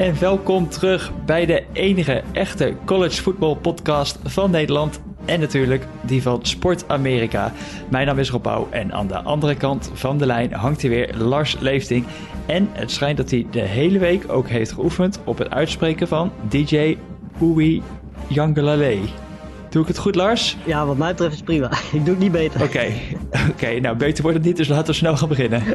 en welkom terug bij de enige echte college football podcast van Nederland en natuurlijk die van Sport Amerika. Mijn naam is Rob Bouw en aan de andere kant van de lijn hangt hier weer Lars Leefting. En het schijnt dat hij de hele week ook heeft geoefend op het uitspreken van DJ Oei Yangalale. Doe ik het goed, Lars? Ja, wat mij betreft is prima. Ik doe het niet beter. Oké, oké. nou beter wordt het niet, dus laten we snel gaan beginnen.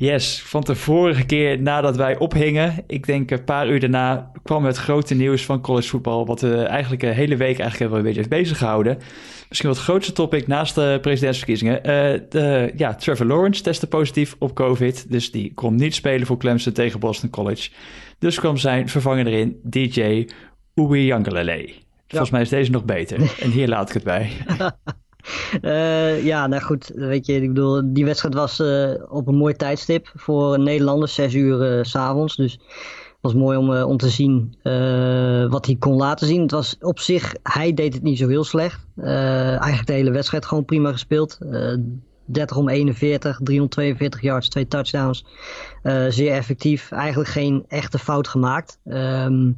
Yes, van de vorige keer nadat wij ophingen, ik denk een paar uur daarna, kwam het grote nieuws van college voetbal, wat we eigenlijk de hele week eigenlijk wel een beetje heeft bezig gehouden. Misschien wel het grootste topic naast de presidentsverkiezingen. Uh, de, ja, Trevor Lawrence testte positief op COVID, dus die kon niet spelen voor Clemson tegen Boston College. Dus kwam zijn vervanger erin, DJ Uwe Volgens mij is deze nog beter. En hier laat ik het bij. Uh, ja, nou goed, weet je, ik bedoel, die wedstrijd was uh, op een mooi tijdstip voor Nederlanders, zes uur uh, s s'avonds. Dus het was mooi om, om te zien wat hij kon laten zien. Het was op zich, hij deed het niet zo heel slecht. eigenlijk de hele wedstrijd gewoon prima gespeeld. 30 om 41, 342 yards, twee touchdowns. zeer effectief. Eigenlijk geen echte fout gemaakt. Um,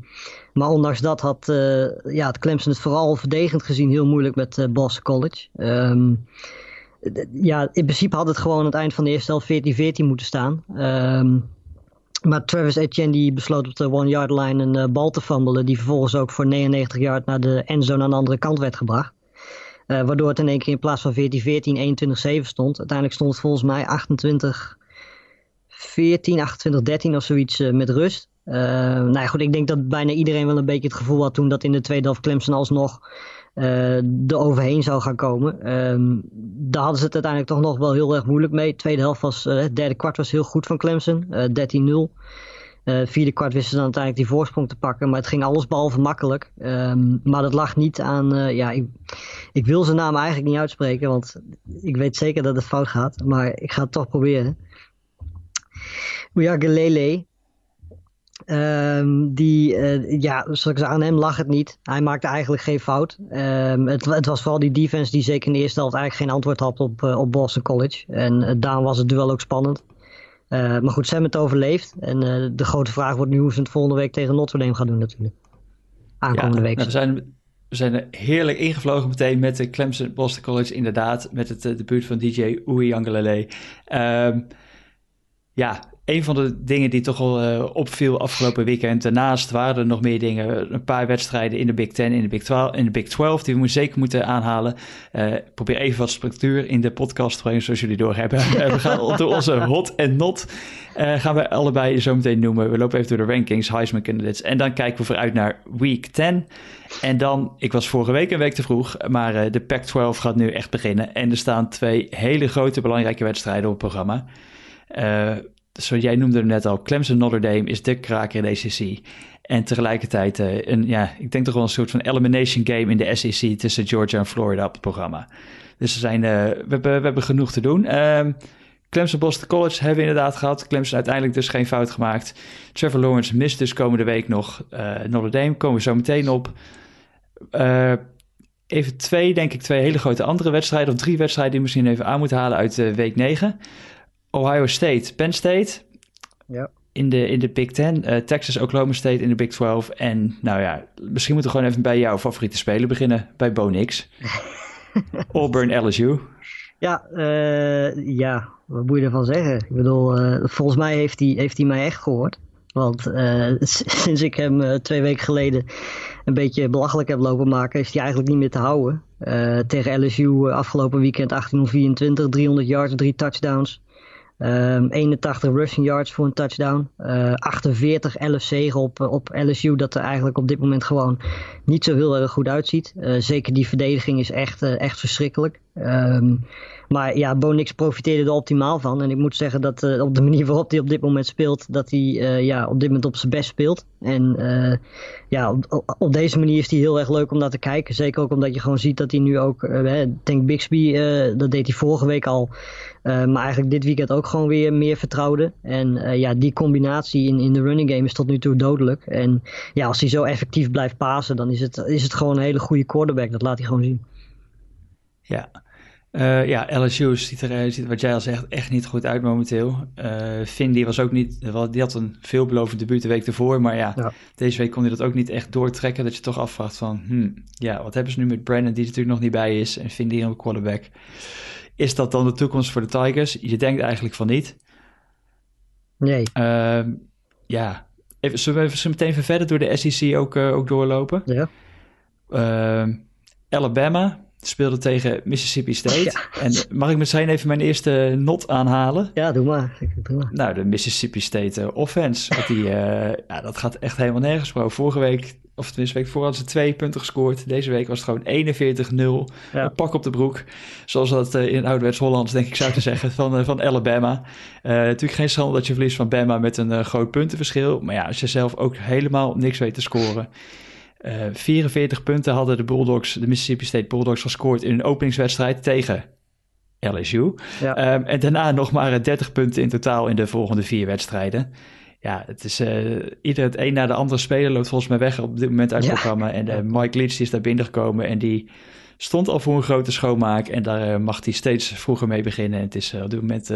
maar ondanks dat had uh, ja, het Clemson het vooral verdedigend gezien heel moeilijk met uh, Boston College. Um, ja, in principe had het gewoon aan het eind van de eerste helft 14-14 moeten staan. Um, maar Travis Etienne die besloot op de one-yard line een bal te fumbelen. Die vervolgens ook voor 99 yard naar de endzone aan de andere kant werd gebracht. Waardoor het in één keer in plaats van 14-14 21-7 stond. Uiteindelijk stond het volgens mij 28 14, 28, 13 of zoiets met rust. Uh, nou ja, goed, ik denk dat bijna iedereen wel een beetje het gevoel had toen dat in de tweede helft Clemson alsnog er overheen zou gaan komen. Um, daar hadden ze het uiteindelijk toch nog wel heel erg moeilijk mee. De tweede helft was, het derde kwart was heel goed van Clemson, 13-0. Uh, vierde kwart wisten ze dan uiteindelijk die voorsprong te pakken. Maar het ging alles behalve makkelijk. Um, maar dat lag niet aan... Uh, ja, ik, ik, wil zijn naam eigenlijk niet uitspreken. Want ik weet zeker dat het fout gaat. Maar ik ga het toch proberen. Uyagelele. Um, die, uh, ja, zoals aan hem lag het niet. Hij maakte eigenlijk geen fout. Um, het, het, was vooral die defense die zeker in de eerste helft eigenlijk geen antwoord had op, op Boston College. En daarom was het duel ook spannend. Maar goed, ze hebben het overleefd. En de grote vraag wordt nu hoe ze het volgende week tegen Notre Dame gaan doen natuurlijk. Aankomende ja, week. Nou, we, zijn, we zijn heerlijk ingevlogen meteen met de Clemson Boston College inderdaad. Met het debuut van DJ Uwe Um, ja, een van de dingen die toch al uh, opviel afgelopen weekend. Daarnaast waren er nog meer dingen. Een paar wedstrijden in de Big Ten, in de Big 12, in de Big 12 die we zeker moeten aanhalen. Uh, probeer even wat structuur in de podcast te brengen, zoals jullie doorhebben. uh, we gaan door onze hot en not. gaan we allebei zo meteen noemen. We lopen even door de rankings, Heisman candidates. En dan kijken we vooruit naar week 10. En dan, ik was vorige week een week te vroeg, maar de Pac-12 gaat nu echt beginnen. En er staan twee hele grote belangrijke wedstrijden op het programma. Uh, zo jij noemde hem net al, Clemson Notre Dame is de kraker in de SEC. En tegelijkertijd uh, een, ja, ik denk toch wel een soort van elimination game in de SEC tussen Georgia en Florida op het programma. Dus zijn, uh, we, hebben, we hebben genoeg te doen. Um, Clemson Boston College hebben we inderdaad gehad. Clemson uiteindelijk dus geen fout gemaakt. Trevor Lawrence mist dus komende week nog uh, Notre Dame. Komen we zo meteen op. even twee, denk ik, twee hele grote andere wedstrijden. Of drie wedstrijden die we misschien even aan moeten halen uit week 9. Ohio State, Penn State. Ja. In de, in de Big Ten. Uh, Texas, Oklahoma State in de Big 12. En nou ja, misschien moeten we gewoon even bij jouw favoriete speler beginnen. Bij Bo Nix. Auburn, LSU. Ja, uh, ja, wat moet je ervan zeggen? Ik bedoel, uh, volgens mij heeft hij, heeft hij mij echt gehoord. Want sinds ik hem twee weken geleden een beetje belachelijk heb lopen maken, is hij eigenlijk niet meer te houden. tegen LSU afgelopen weekend 1824, 300 yards, drie touchdowns. Um, 81 rushing yards voor een touchdown. Uh, 48 LFC op, op LSU, dat er eigenlijk op dit moment gewoon niet zo heel erg goed uitziet. Uh, zeker die verdediging is echt, echt verschrikkelijk. Ehm, maar ja, Bo Nix profiteerde er optimaal van. En ik moet zeggen dat uh, op de manier waarop hij op dit moment speelt, dat hij uh, ja, op dit moment op zijn best speelt. En uh, ja, op, op, deze manier is hij heel erg leuk om naar te kijken. Zeker ook omdat je gewoon ziet dat hij nu ook, Tank Bixby, dat deed hij vorige week al. maar eigenlijk dit weekend ook gewoon weer meer vertrouwde. En ja, die combinatie in, in de running game is tot nu toe dodelijk. En ja, als hij zo effectief blijft pasen, dan is het, is het gewoon een hele goede quarterback. Dat laat hij gewoon zien. Ja, uh, ja, LSU ziet er, ziet wat jij al zegt, echt niet goed uit momenteel. Uh, Finn, die was ook niet, die had een veelbelovend debuut de week ervoor. Maar ja, deze week kon hij dat ook niet echt doortrekken. Dat je toch afvraagt van, hmm, ja, wat hebben ze nu met Brandon, die er natuurlijk nog niet bij is. En Finn, die een quarterback. Is dat dan de toekomst voor de Tigers? Je denkt eigenlijk van niet. Nee. Uh, ja, even, zullen we even meteen even verder door de SEC ook, ook doorlopen? Ja. Ehm, Alabama, speelde tegen Mississippi State. En mag ik meteen even mijn eerste not aanhalen? Ja, doe maar. Doe maar. Nou, de Mississippi State uh, offense. Dat, die, uh, ja, dat gaat echt helemaal nergens, bro. Vorige week, of tenminste week voor, hadden ze twee punten gescoord. Deze week was het gewoon 41-0. Ja. Pak op de broek. Zoals dat uh, in ouderwets Hollands, denk ik, zou te zeggen, van, van Alabama. natuurlijk geen schande dat je verliest van Bama met een groot puntenverschil. Maar ja, als je zelf ook helemaal niks weet te scoren... Uh, eh, 44 punten hadden de Bulldogs, de Mississippi State Bulldogs, gescoord in een openingswedstrijd tegen LSU. Ja. Um, en daarna nog maar 30 punten in totaal in de volgende vier wedstrijden. Ja, het is uh, ieder het een na de andere speler loopt volgens mij weg op dit moment uit het ja. programma. En uh, Mike Leach is daar binnengekomen en die stond al voor een grote schoonmaak. En daar mag hij steeds vroeger mee beginnen. En het is op dit moment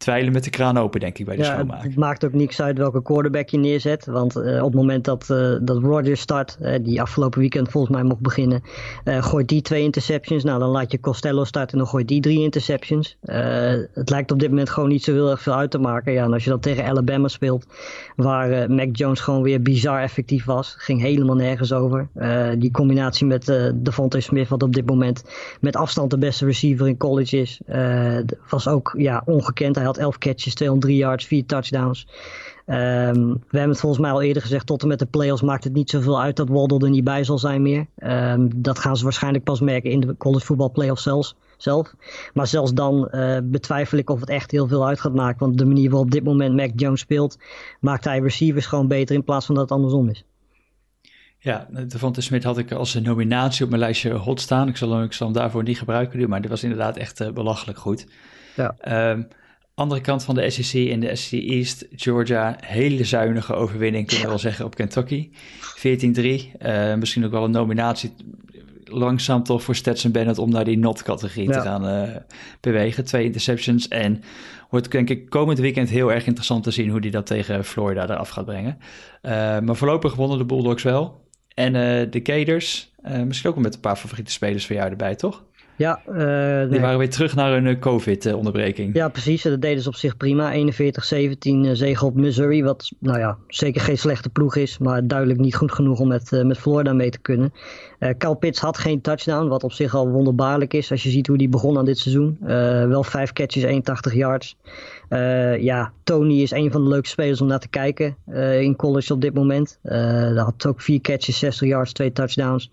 twijlen met de kraan open, denk ik, bij de ja, schoonmaak. Het maakt ook niks uit welke quarterback je neerzet. Want uh, op het moment dat, uh, dat Rodgers start, uh, die afgelopen weekend volgens mij mocht beginnen, gooit die twee interceptions. Nou, dan laat je Costello starten en dan gooit die drie interceptions. het lijkt op dit moment gewoon niet zo heel erg veel uit te maken. Ja, en als je dat tegen Alabama speelt, waar Mac Jones gewoon weer bizar effectief was, ging helemaal nergens over. die combinatie met Devontae Smith, wat op dit moment met afstand de beste receiver in college is, was ook ja, ongekend. Hij had 11 catches, 203 yards, 4 touchdowns. Um, we hebben het volgens mij al eerder gezegd, tot en met de playoffs maakt het niet zoveel uit dat Waddle er niet bij zal zijn meer. Um, dat gaan ze waarschijnlijk pas merken in de college voetbal playoffs zelfs, zelf. Maar zelfs dan uh, betwijfel ik of het echt heel veel uit gaat maken. Want de manier waarop op dit moment Mac Jones speelt, maakt hij receivers gewoon beter in plaats van dat het andersom is. Ja, Devonta Smith had ik als nominatie op mijn lijstje hot staan. Ik zal, ik zal hem daarvoor niet gebruiken nu, maar dit was inderdaad echt uh, belachelijk goed. Ja. Um, andere kant van de SEC in de SEC East, Georgia, hele zuinige overwinning kunnen we wel zeggen op Kentucky. 14-3, uh, eh, misschien ook wel een nominatie langzaam toch voor Stetson Bennett om naar die not-categorie te gaan uh, bewegen. Twee interceptions en wordt denk ik komend weekend heel erg interessant te zien hoe hij dat tegen Florida eraf gaat brengen. Uh, maar voorlopig wonnen de Bulldogs wel. En de Gators, misschien ook met een paar favoriete spelers van jou erbij, toch? Ja, uh, Die waren weer terug naar een eh, COVID-onderbreking. Ja, precies. Dat deden ze op zich prima. 41-17 uh, zege op Missouri. Wat, nou ja, zeker geen slechte ploeg is. Maar duidelijk niet goed genoeg om met, uh, met Florida mee te kunnen. Uh, Cal Pitts had geen touchdown. Wat op zich al wonderbaarlijk is. Als je ziet hoe die begon aan dit seizoen. wel vijf catches, 81 yards. Ja, Tony is een van de leukste spelers om naar te kijken in college op dit moment. Uh, had ook vier catches, 60 yards, twee touchdowns.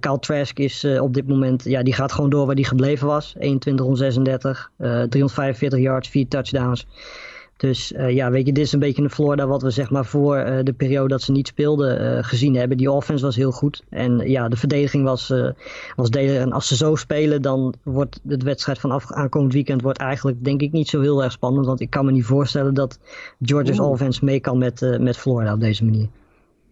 Kyle Trask is op dit moment, ja, die gaat gewoon door waar hij gebleven was. 21 36, 345 yards, vier touchdowns. Dus uh, ja, weet je, dit is een beetje een Florida wat we zeg maar voor uh, de periode dat ze niet speelden uh, gezien hebben. Die offense was heel goed. En ja, de verdediging was, was delen. En als ze zo spelen, dan wordt de wedstrijd van aankomend weekend wordt eigenlijk denk ik niet zo heel erg spannend. Want ik kan me niet voorstellen dat Georgia's offense mee kan met, met Florida op deze manier.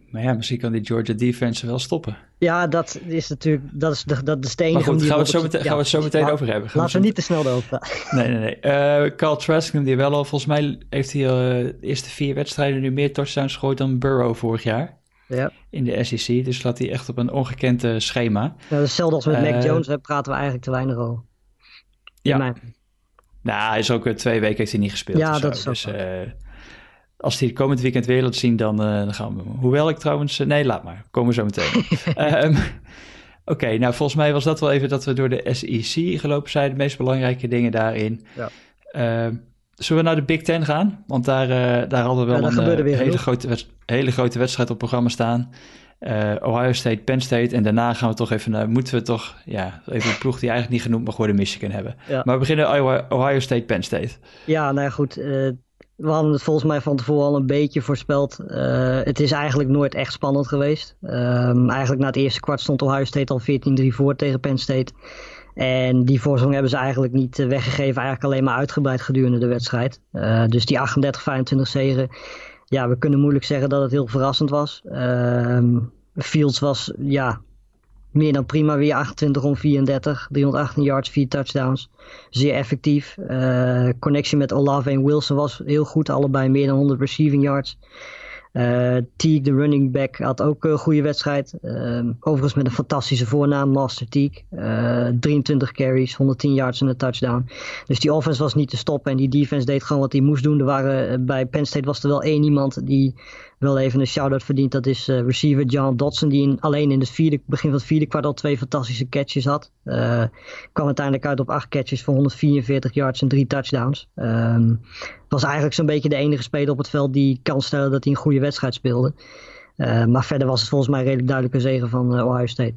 Maar ja, misschien kan die Georgia defense wel stoppen. Ja, dat is natuurlijk dat is de, dat de enige... Maar goed, gaan we, het zo meteen, gaan we het zo meteen over hebben. Gaan laten we, niet te snel erover Nee, nee, nee. Uh, Carl Trask noemde hij wel al. Volgens mij heeft hij uh, de eerste vier wedstrijden nu meer touchdowns gegooid dan Burrow vorig jaar. Ja. In de SEC. Dus laat hij echt op een ongekend uh, schema. Ja, dat is hetzelfde als met uh, Mac Jones. Daar praten we eigenlijk te weinig over. Ja. Nou, hij is ook twee weken heeft hij niet gespeeld. Ja, dat is ook dus, als hij komend weekend weer laat zien, dan, uh, dan gaan we. Hoewel ik trouwens. Uh, nee, laat maar. Komen we zo meteen. um, Oké, okay, nou volgens mij was dat wel even dat we door de SEC gelopen zijn. De meest belangrijke dingen daarin. Ja. Uh, zullen we naar de Big Ten gaan? Want daar, uh, daar hadden we wel een hele, grote hele grote wedstrijd op programma staan. Ohio State, Penn State. En daarna gaan we toch even naar, moeten we toch, ja, even een ploeg die eigenlijk niet genoemd mag worden, Michigan hebben. Maar we beginnen Ohio State, Penn State. Ja, nou ja, goed we hadden het volgens mij van tevoren al een beetje voorspeld. Uh, het is eigenlijk nooit echt spannend geweest. Um, eigenlijk na het eerste kwart stond Ohio State al 14-3 voor tegen Penn State. En die voorsprong hebben ze eigenlijk niet eh, weggegeven. Eigenlijk alleen maar uitgebreid gedurende de wedstrijd. Uh, dus die 38-25 zegen. Ja, we kunnen moeilijk zeggen dat het heel verrassend was. Uh, Fields was ja, meer dan prima. Weer 28 om 34, 318 yards, 4 touchdowns. Zeer effectief. Uh, connectie met Olave en Wilson was heel goed. Allebei meer dan 100 receiving yards. Uh, Teague, de running back, had ook een goede wedstrijd. Uh, overigens met een fantastische voornaam, Master Teague. Uh, 23 carries, 110 yards en een touchdown. Dus die offense was niet te stoppen en die defense deed gewoon wat hij moest doen. Er waren, bij Penn State was er wel één iemand die wel even een shout-out verdient. Dat is uh, receiver John Dodson, die in, alleen in het vierde, begin van het vierde kwart al twee fantastische catches had. Uh, kwam uiteindelijk uit op acht catches voor 144 yards en drie touchdowns. Um, was eigenlijk zo'n beetje de enige speler op het veld die kan stellen dat hij een goede wedstrijd speelde. Uh, maar verder was het volgens mij redelijk duidelijke zegen van Ohio State.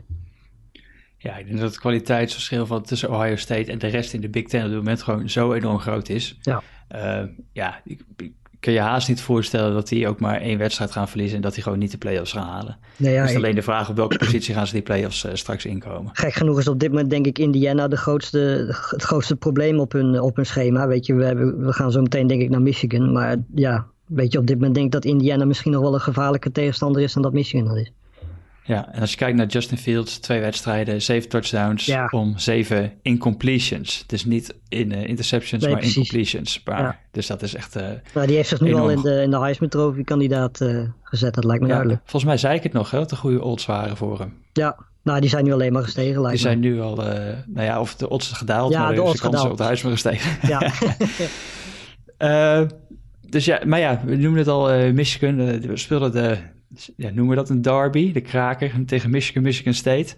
Ja, ik denk dat het kwaliteitsverschil van tussen Ohio State en de rest in de Big Ten op dit moment gewoon zo enorm groot is. Ja, ja ik, kun je haast niet voorstellen dat die ook maar één wedstrijd gaan verliezen en dat die gewoon niet de play-offs gaan halen. Nee, ja, is alleen de vraag op welke positie gaan ze die play-offs uh, straks inkomen. Gek genoeg is op dit moment denk ik Indiana de grootste, het grootste probleem op hun, op hun schema. Weet je, we, hebben, we gaan zo meteen denk ik naar Michigan, maar ja, weet je, op dit moment denk ik dat Indiana misschien nog wel een gevaarlijke tegenstander is dan dat Michigan dat is. Ja, en als je kijkt naar Justin Fields, twee wedstrijden, zeven touchdowns om zeven incompletions. Dus niet in uh, interceptions, maar precies. incompletions. Maar, Dus dat is echt. Uh, nou, die heeft zich nu al in de, in de Heisman Trophy kandidaat uh, gezet, dat lijkt me ja, duidelijk. Volgens mij zei ik het nog, hè, dat de goede odds waren voor hem. Ja, nou, die zijn nu alleen maar gestegen. Lijkt die zijn nu al, nou ja, of de odds gedaald, ja, maar de, de kansen op de Heisman gestegen. Ja. dus ja, maar ja, we noemen het al Michigan. we speelden de ja, noemen we dat een derby, de kraker tegen Michigan, Michigan State.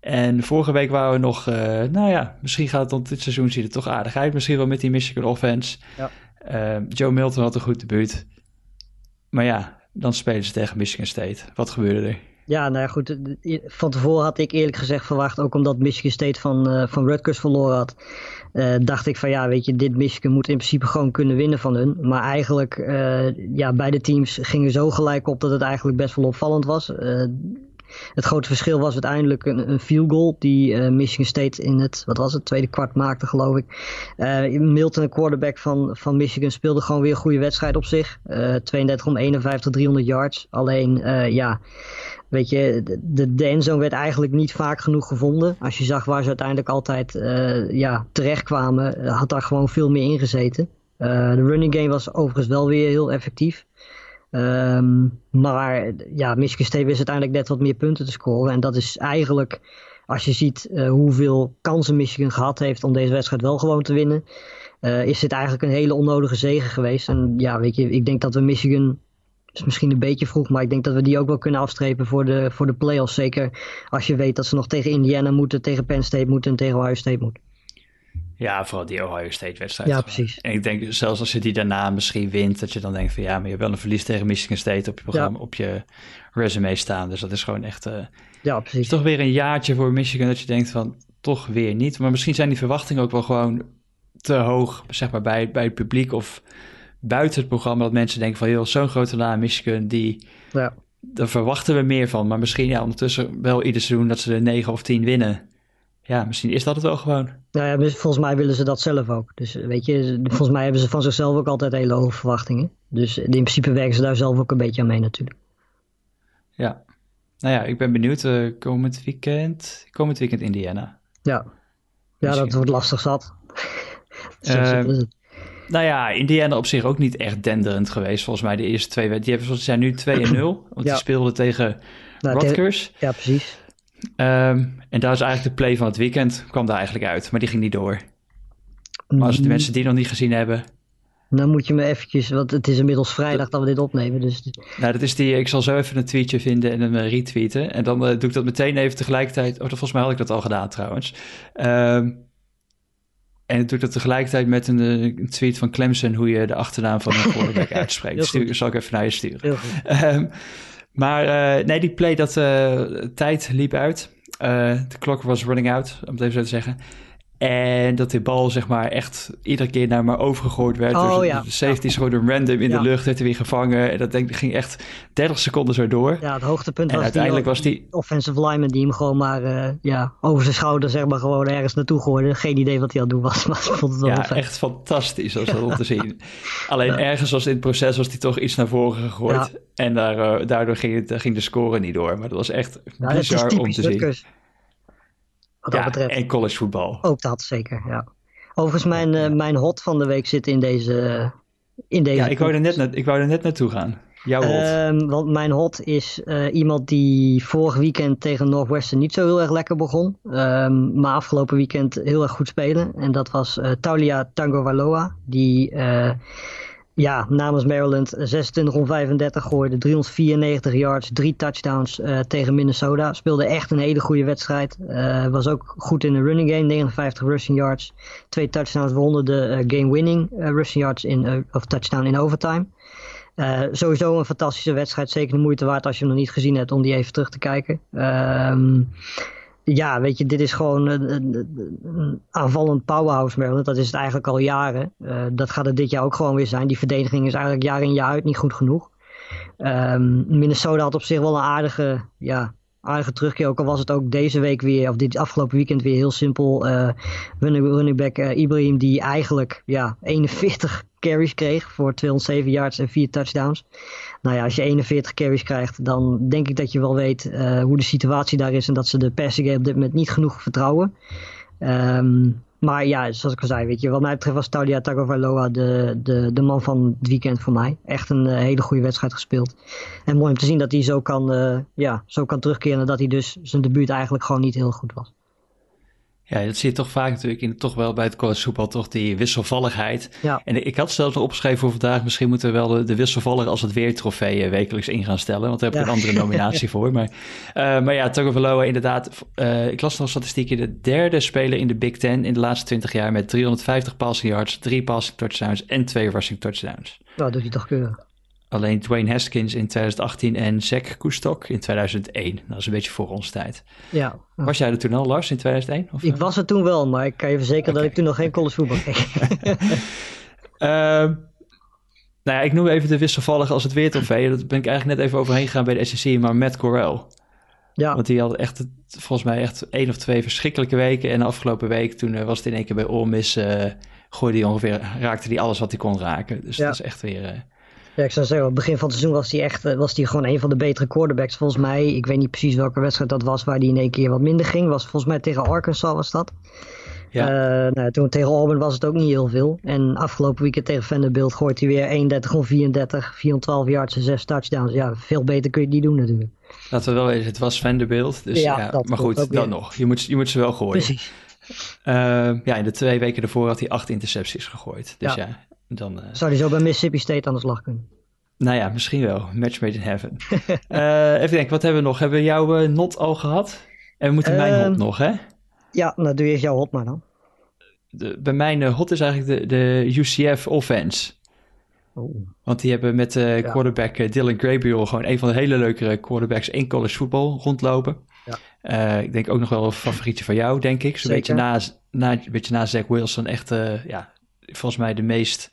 En vorige week waren we nog, uh, nou ja, misschien gaat het dan dit seizoen ziet het toch aardig uit. Misschien wel met die Michigan offense. Ja. Uh, Joe Milton had een goed debuut. Maar ja, dan spelen ze tegen Michigan State. Wat gebeurde er? Ja, nou ja, goed. Van tevoren had ik eerlijk gezegd verwacht, ook omdat Michigan State van, uh, van Rutgers verloren had, uh, dacht ik van ja, weet je, dit Michigan moet in principe gewoon kunnen winnen van hun. Maar eigenlijk, ja, beide teams gingen zo gelijk op dat het eigenlijk best wel opvallend was. Het grote verschil was uiteindelijk een, een field goal die Michigan State in het, wat was het, tweede kwart maakte geloof ik. Milton, een quarterback van, van Michigan, speelde gewoon weer een goede wedstrijd op zich. Uh, 32 om 51, 300 yards. Alleen, ja, weet je, de, de werd eigenlijk niet vaak genoeg gevonden. Als je zag waar ze uiteindelijk altijd ja, terechtkwamen, had daar gewoon veel meer in gezeten. de running game was overigens wel weer heel effectief. Um, maar ja, Michigan State wist uiteindelijk net wat meer punten te scoren. En dat is eigenlijk, als je ziet uh, hoeveel kansen Michigan gehad heeft om deze wedstrijd wel gewoon te winnen, uh, is dit eigenlijk een hele onnodige zege geweest. En ja, weet je, ik denk dat we Michigan, is misschien een beetje vroeg, maar ik denk dat we die ook wel kunnen afstrepen voor de, voor de playoffs. Zeker als je weet dat ze nog tegen Indiana moeten, tegen Penn State moeten en tegen Ohio State moeten. Ja, vooral die Ohio State wedstrijd. Ja, precies. En ik denk zelfs als je die daarna misschien wint, dat je dan denkt van ja, maar je hebt wel een verlies tegen Michigan State op je programma, op je resume staan. Dus dat is gewoon echt. Uh, ja, precies. is toch weer een jaartje voor Michigan dat je denkt van toch weer niet. Maar misschien zijn die verwachtingen ook wel gewoon te hoog, zeg maar bij, bij het publiek of buiten het programma, dat mensen denken van joh, zo'n grote naam Michigan, die. Ja. Daar verwachten we meer van. Maar misschien ja, ondertussen wel ieder seizoen dat ze de 9 of 10 winnen ja, misschien is dat het wel gewoon. Nou ja, volgens mij willen ze dat zelf ook. Dus weet je, volgens mij hebben ze van zichzelf ook altijd hele hoge verwachtingen. Dus in principe werken ze daar zelf ook een beetje aan mee natuurlijk. Ja, nou ja, ik ben benieuwd. Uh, komend weekend, komend weekend Indiana. Ja, ja dat wordt lastig zat. uh, nou ja, Indiana op zich ook niet echt denderend geweest. Volgens mij de eerste twee Die hebben, zijn nu 2-0, want ja. die speelden tegen nou, Rutgers. Ja, precies. Um, en daar is eigenlijk de play van het weekend, kwam daar eigenlijk uit, maar die ging niet door. Maar als de mm. mensen die nog niet gezien hebben. Dan moet je me eventjes, want het is inmiddels vrijdag dat we dit opnemen. Dus... Nou, dat is die, ik zal zo even een tweetje vinden en hem retweeten. En dan uh, doe ik dat meteen even tegelijkertijd. Oh, volgens mij had ik dat al gedaan trouwens. Um, En doet dat tegelijkertijd met een, een, tweet van Clemson hoe je de achternaam van een quarterback uitspreekt. Stuur, zal ik even naar je sturen. Um, maar uh, nee, die play dat uh, tijd liep uit. De klok was running out, om het even zo te zeggen. En dat die bal zeg maar echt iedere keer naar me overgegooid werd. Oh, dus ja. de safety ja. gewoon random in de lucht, werd er weer gevangen. En dat denk, ging echt 30 seconden zo door. Ja, het hoogtepunt en was uiteindelijk die, was die offensive lineman die hem gewoon maar uh, ja, over zijn schouder zeg maar gewoon ergens naartoe gooide. Geen idee wat hij aan het doen was, maar vond het wel Ja, echt fantastisch als dat om te zien. Alleen ja. ergens was in het proces was hij toch iets naar voren gegooid. En daar, uh, daardoor ging, het, ging de score niet door. Maar dat was echt bizar om te zien. Wat ja, dat betreft. en collegevoetbal. Ook dat, zeker, ja. Overigens, mijn, uh, mijn hot van de week zit in deze... In deze ja, ik wou, er net na, ik wou er net naartoe gaan. Jouw hot. Um, want mijn hot is uh, iemand die vorig weekend tegen Northwestern niet zo heel erg lekker begon. Um, maar afgelopen weekend heel erg goed spelen. En dat was uh, Taulia Tagovailoa. Die ja, namens Maryland 26 om 35 gooide, 394 yards, drie touchdowns uh, tegen Minnesota. Speelde echt een hele goede wedstrijd. Uh, was ook goed in de running game, 59 rushing yards, twee touchdowns, waaronder de uh, game-winning rushing yards in, of touchdown in overtime. sowieso een fantastische wedstrijd, zeker de moeite waard als je hem nog niet gezien hebt om die even terug te kijken. Um, ja, weet je, dit is gewoon een, aanvallend powerhouse Maryland. Dat is het eigenlijk al jaren. Uh, dat gaat het dit jaar ook gewoon weer zijn. Die verdediging is eigenlijk jaar in jaar uit niet goed genoeg. Um, Minnesota had op zich wel een aardige, ja, aardige terugkeer. Ook al was het ook deze week weer, of dit afgelopen weekend weer heel simpel. Uh, running, back uh, Ibrahim die eigenlijk ja, 41 carries kreeg voor 207 yards en 4 touchdowns. Nou ja, als je 41 carries krijgt, dan denk ik dat je wel weet uh, hoe de situatie daar is en dat ze de passing game op dit moment niet genoeg vertrouwen. Um, maar ja, zoals ik al zei, weet je, wat mij betreft was Taulia Tagovailoa de, de, de man van het weekend voor mij. Echt een uh, hele goede wedstrijd gespeeld. En mooi om te zien dat hij zo kan, uh, ja, zo kan terugkeren nadat hij dus zijn debuut eigenlijk gewoon niet heel goed was. Ja, dat zie je toch vaak natuurlijk in, toch wel bij het collegevoetbal, toch die wisselvalligheid. Ja. En ik had zelfs opgeschreven voor vandaag, misschien moeten we wel de, de wisselvallig als het weer trofee wekelijks in gaan stellen, want daar heb ik ja. een andere nominatie voor. Maar, uh, maar ja, Tagovailoa inderdaad, uh, ik las nog statistieken, de derde speler in de Big Ten in de laatste 20 jaar met 350 passing yards, drie passing touchdowns en twee rushing touchdowns. Nou, doet hij toch. Alleen Dwayne Haskins in 2018 en Zach Kustok in 2001. Dat is een beetje voor ons tijd. Ja. Was jij er toen al, Lars, in 2001? Of, ik was er toen wel, maar ik kan je verzekeren okay. dat ik toen nog geen college voetbal kreeg. uh, nou ja, ik noem even de wisselvallige als het weer trofee. Dat ben ik eigenlijk net even overheen gegaan bij de SEC, maar Matt Corral. Ja. Want die had echt, volgens mij echt één of twee verschrikkelijke weken. En de afgelopen week, toen uh, was het in één keer bij Ole Miss, uh, gooide hij ongeveer, raakte hij alles wat hij kon raken. Dus ja. dat is echt weer... Uh, ja, ik zou zeggen, op het begin van het seizoen was hij echt was hij gewoon een van de betere quarterbacks. Volgens mij, ik weet niet precies welke wedstrijd dat was waar hij in één keer wat minder ging. Was volgens mij tegen Arkansas was dat. Ja. Uh, nou, toen tegen Auburn was het ook niet heel veel. En afgelopen weekend tegen Vanderbilt gooit hij weer 31 om 34, 412 yards en 6 touchdowns. Ja, veel beter kun je niet doen natuurlijk. Laten we wel weten, het was Vanderbilt. Dus ja, maar goed, dan weer. nog. Je moet, je moet ze wel gooien. Precies. Uh, ja, in de twee weken daarvoor had hij acht intercepties gegooid. Dus ja, Ja. Dan... Zou hij zo bij Mississippi State aan de slag kunnen? nou ja, misschien wel. Match made in heaven. Eh, even denken, wat hebben we nog? Hebben we jouw uh, not al gehad? En we moeten mijn Ehm, hot nog, hè? Ja, nou doe je eerst jouw hot maar dan. De, bij mijn hot is eigenlijk de, de UCF offense. Oh. Want die hebben met uh, quarterback Dylan Gabriel gewoon een van de hele leukere quarterbacks in college voetbal rondlopen. Ja. Uh, ik denk ook nog wel een favorietje van jou, denk ik. Zo'n beetje na, na, een beetje na Zach Wilson. Echt, uh, ja, volgens mij de meest,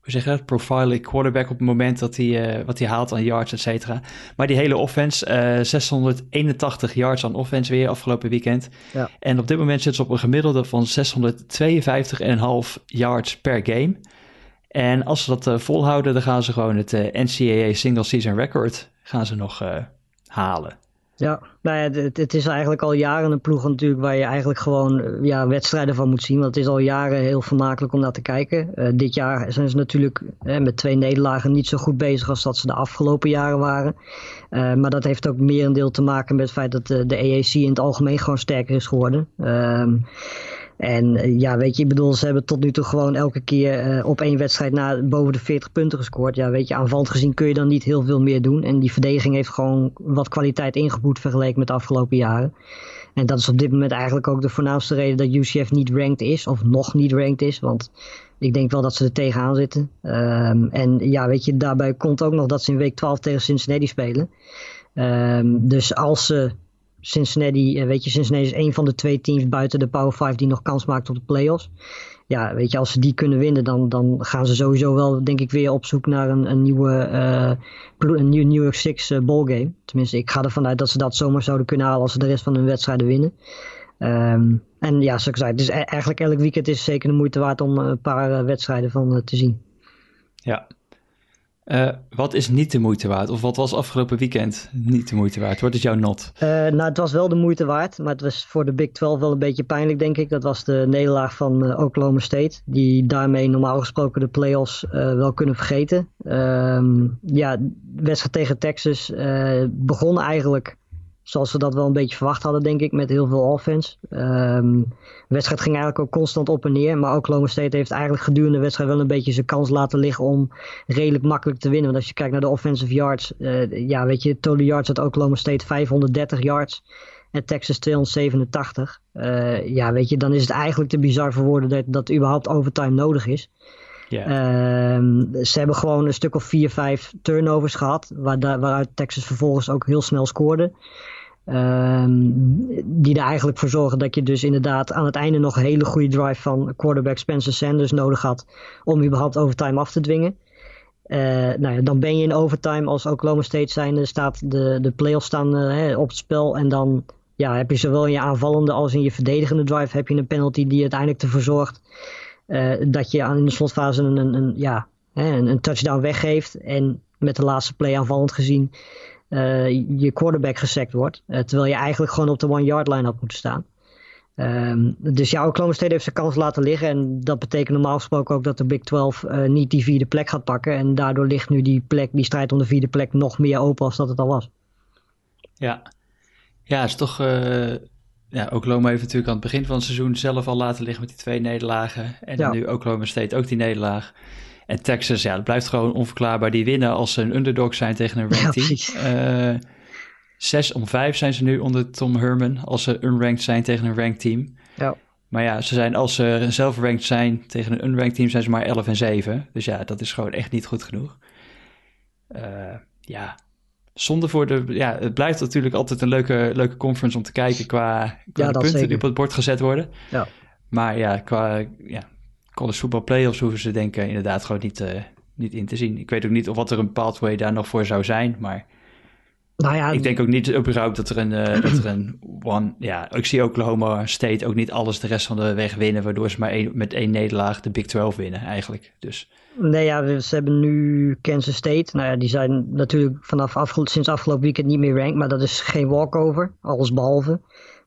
hoe zeg je dat, profiling quarterback op het moment dat hij, uh, wat hij haalt aan yards, et cetera. Maar die hele offense, uh, 681 yards aan offense weer afgelopen weekend. Ja. En op dit moment zitten ze op een gemiddelde van 652,5 yards per game. En als ze dat uh, volhouden, dan gaan ze gewoon het NCAA single season record gaan ze nog halen. Ja, nou ja, het, is eigenlijk al jaren een ploeg natuurlijk waar je eigenlijk gewoon eh, ja, wedstrijden van moet zien. Want het is al jaren heel vermakelijk om naar te kijken. Uh, dit jaar zijn ze natuurlijk eh, met twee nederlagen niet zo goed bezig als dat ze de afgelopen jaren waren. Maar dat heeft ook merendeel te maken met het feit dat de, AAC in het algemeen gewoon sterker is geworden. Uh, En eh, ja, weet je, ik bedoel, ze hebben tot nu toe gewoon elke keer uh, op één wedstrijd na boven de 40 punten gescoord. Ja, weet je, aanvallend gezien kun je dan niet heel veel meer doen. En die verdediging heeft gewoon wat kwaliteit ingeboet vergeleken met de afgelopen jaren. En dat is op dit moment eigenlijk ook de voornaamste reden dat UCF niet ranked is, of nog niet ranked is. Want ik denk wel dat ze er tegenaan zitten. Um, en ja, weet je, daarbij komt ook nog dat ze in week 12 tegen Cincinnati spelen. Um, dus als ze Cincinnati, eh, weet je, Cincinnati is een van de twee teams buiten de Power 5 die nog kans maakt op de playoffs. Ja, weet je, als ze die kunnen winnen, dan, dan gaan ze sowieso wel, denk ik, weer op zoek naar een, een nieuwe uh, een New York Six uh, ballgame. Tenminste, ik ga ervan uit dat ze dat zomaar zouden kunnen halen als ze de rest van hun wedstrijden winnen. Um, en ja, zoals ik zei, dus eigenlijk elk weekend is zeker de moeite waard om een paar wedstrijden van te zien. Ja, uh, wat is niet de moeite waard? Of wat was afgelopen weekend niet de moeite waard? Wat is jouw not? Uh, nou, het was wel de moeite waard. Maar het was voor de Big 12 wel een beetje pijnlijk, denk ik. Dat was de nederlaag van uh, Oklahoma State. Die daarmee normaal gesproken de playoffs wel kunnen vergeten. Um, ja, de wedstrijd tegen Texas begon eigenlijk zoals we dat wel een beetje verwacht hadden, denk ik, met heel veel offense. Um, de wedstrijd ging eigenlijk ook constant op en neer. Maar Oklahoma State heeft eigenlijk gedurende de wedstrijd wel een beetje zijn kans laten liggen om redelijk makkelijk te winnen. Want als je kijkt naar de offensive yards, uh, ja, weet je, total yards had Oklahoma State 530 yards. En Texas 287. Uh, ja, weet je, dan is het eigenlijk te bizar voor woorden dat, dat überhaupt overtime nodig is. Yeah. Uh, ze hebben gewoon een stuk of vier, vijf turnovers gehad, waar, waaruit Texas vervolgens ook heel snel scoorde. Um, die er eigenlijk voor zorgen dat je dus inderdaad aan het einde nog een hele goede drive van quarterback Spencer Sanders nodig had om überhaupt overtime af te dwingen. Uh, nou ja, dan ben je in overtime als Oklahoma State zijn, staat de, de playoffs staan uh, op het spel en dan ja, heb je zowel in je aanvallende als in je verdedigende drive heb je een penalty die uiteindelijk ervoor zorgt uh, dat je in de slotfase een, een, ja, een touchdown weggeeft en met de laatste play aanvallend gezien uh, je quarterback gesekt wordt. Uh, terwijl je eigenlijk gewoon op de one-yard line had moeten staan. Um, dus ja, Oklahoma State heeft zijn kans laten liggen. En dat betekent normaal gesproken ook dat de Big 12 uh, niet die vierde plek gaat pakken. En daardoor ligt nu die plek, die strijd om de vierde plek nog meer open als dat het al was. Ja, ja het is toch... ja, Oklahoma heeft natuurlijk aan het begin van het seizoen zelf al laten liggen met die twee nederlagen. En ja. nu Oklahoma State ook die nederlaag. En Texas, ja, dat blijft gewoon onverklaarbaar. Die winnen als ze een underdog zijn tegen een ranked ja, team. Uh, zes om vijf zijn ze nu onder Tom Herman als ze unranked zijn tegen een ranked team. Ja. Maar ja, ze zijn, als ze zelf ranked zijn tegen een unranked team, zijn ze maar 11 en 7. Dus ja, dat is gewoon echt niet goed genoeg. Uh, ja, zonde voor de. Ja, het blijft natuurlijk altijd een leuke, leuke conference om te kijken qua, qua ja, punten die op het bord gezet worden. Ja. Maar ja, qua ja, college voetbal playoffs hoeven ze denken inderdaad gewoon niet, uh, niet in te zien. Ik weet ook niet of wat er een pathway daar nog voor zou zijn, maar nou ja, ik denk ook niet überhaupt dat er een, uh, dat er een one, ja, ik zie Oklahoma State ook niet alles de rest van de weg winnen, waardoor ze maar één, met één nederlaag de Big 12 winnen eigenlijk. Dus. Nee, ja, ze hebben nu Kansas State. Nou ja, die zijn natuurlijk vanaf afgel sinds afgelopen weekend niet meer ranked, maar dat is geen walkover, alles behalve.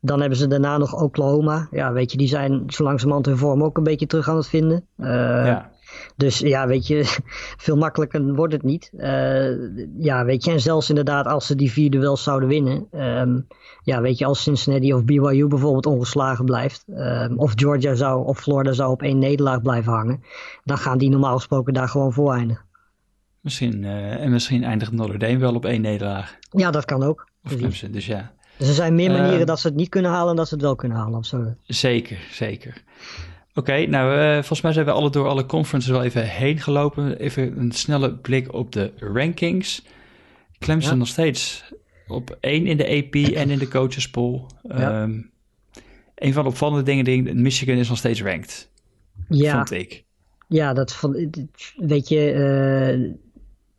Dan hebben ze daarna nog Oklahoma. Ja, weet je, die zijn zo langzamerhand hun vorm ook een beetje terug aan het vinden. Uh, ja. Dus ja, weet je, veel makkelijker wordt het niet. Uh, ja, weet je, en zelfs inderdaad als ze die vierde wel zouden winnen. Um, ja, weet je, als Cincinnati of BYU bijvoorbeeld ongeslagen blijft. Um, of Georgia zou, of Florida zou op één nederlaag blijven hangen. Dan gaan die normaal gesproken daar gewoon voor eindigen. Misschien, uh, en misschien eindigt Notre Dame wel op één nederlaag. Ja, dat kan ook. Of Clemson, dus ja. Dus er zijn meer manieren uh, dat ze het niet kunnen halen dan dat ze het wel kunnen halen. Of zo. Zeker, zeker. Oké, okay, nou, uh, volgens mij zijn we alle door alle conferences wel even heen gelopen. Even een snelle blik op de rankings. Clemson ja. nog steeds op één in de AP en in de coaches pool. Ja. Um, een van de opvallende dingen, denk Michigan is nog steeds ranked. Ja. Vond ik. Ja, dat vond weet je, uh,